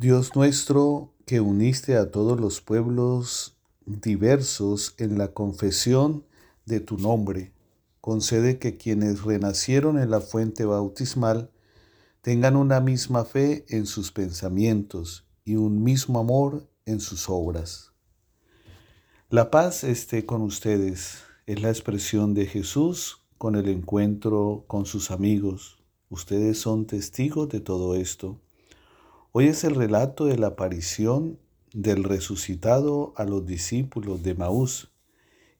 Dios nuestro, que uniste a todos los pueblos diversos en la confesión de tu nombre, concede que quienes renacieron en la fuente bautismal tengan una misma fe en sus pensamientos y un mismo amor en sus obras. La paz esté con ustedes, es la expresión de Jesús con el encuentro con sus amigos. Ustedes son testigos de todo esto. Hoy es el relato de la aparición del resucitado a los discípulos de Maús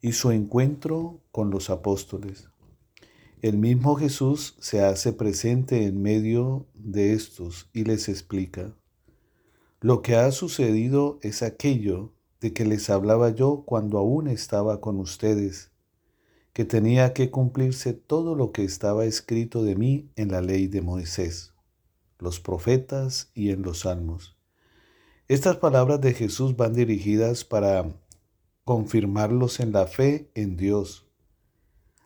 y su encuentro con los apóstoles. El mismo Jesús se hace presente en medio de estos y les explica, lo que ha sucedido es aquello de que les hablaba yo cuando aún estaba con ustedes, que tenía que cumplirse todo lo que estaba escrito de mí en la ley de Moisés los profetas y en los salmos. Estas palabras de Jesús van dirigidas para confirmarlos en la fe en Dios,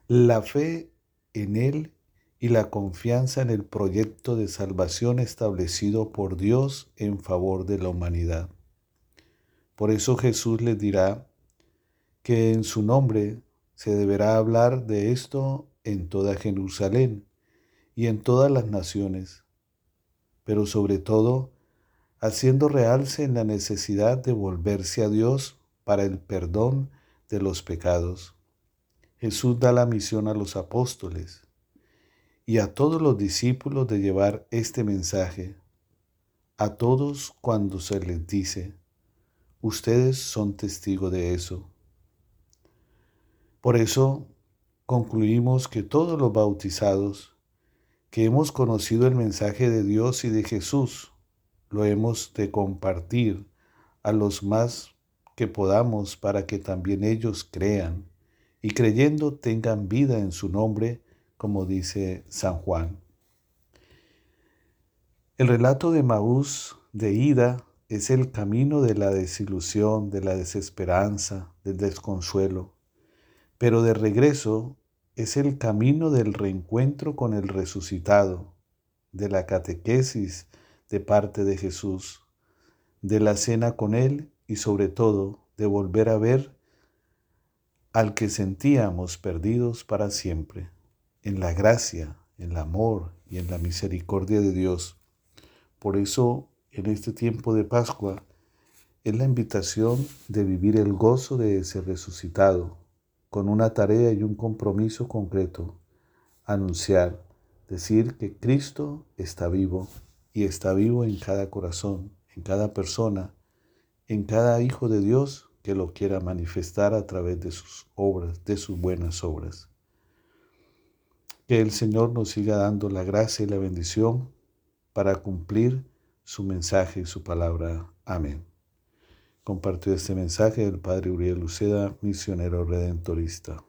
la fe en Él y la confianza en el proyecto de salvación establecido por Dios en favor de la humanidad. Por eso Jesús les dirá que en su nombre se deberá hablar de esto en toda Jerusalén y en todas las naciones pero sobre todo haciendo realce en la necesidad de volverse a Dios para el perdón de los pecados. Jesús da la misión a los apóstoles y a todos los discípulos de llevar este mensaje, a todos cuando se les dice, ustedes son testigos de eso. Por eso concluimos que todos los bautizados que hemos conocido el mensaje de Dios y de Jesús, lo hemos de compartir a los más que podamos para que también ellos crean y creyendo tengan vida en su nombre, como dice San Juan. El relato de Maús de ida es el camino de la desilusión, de la desesperanza, del desconsuelo, pero de regreso es el camino del reencuentro con el resucitado, de la catequesis de parte de Jesús, de la cena con Él y sobre todo de volver a ver al que sentíamos perdidos para siempre, en la gracia, en el amor y en la misericordia de Dios. Por eso, en este tiempo de Pascua, es la invitación de vivir el gozo de ese resucitado, con una tarea y un compromiso concreto, anunciar, decir que Cristo está vivo y está vivo en cada corazón, en cada persona, en cada hijo de Dios que lo quiera manifestar a través de sus obras, de sus buenas obras. Que el Señor nos siga dando la gracia y la bendición para cumplir su mensaje y su palabra. Amén. Compartió este mensaje el Padre Uriel Luceda, misionero redentorista.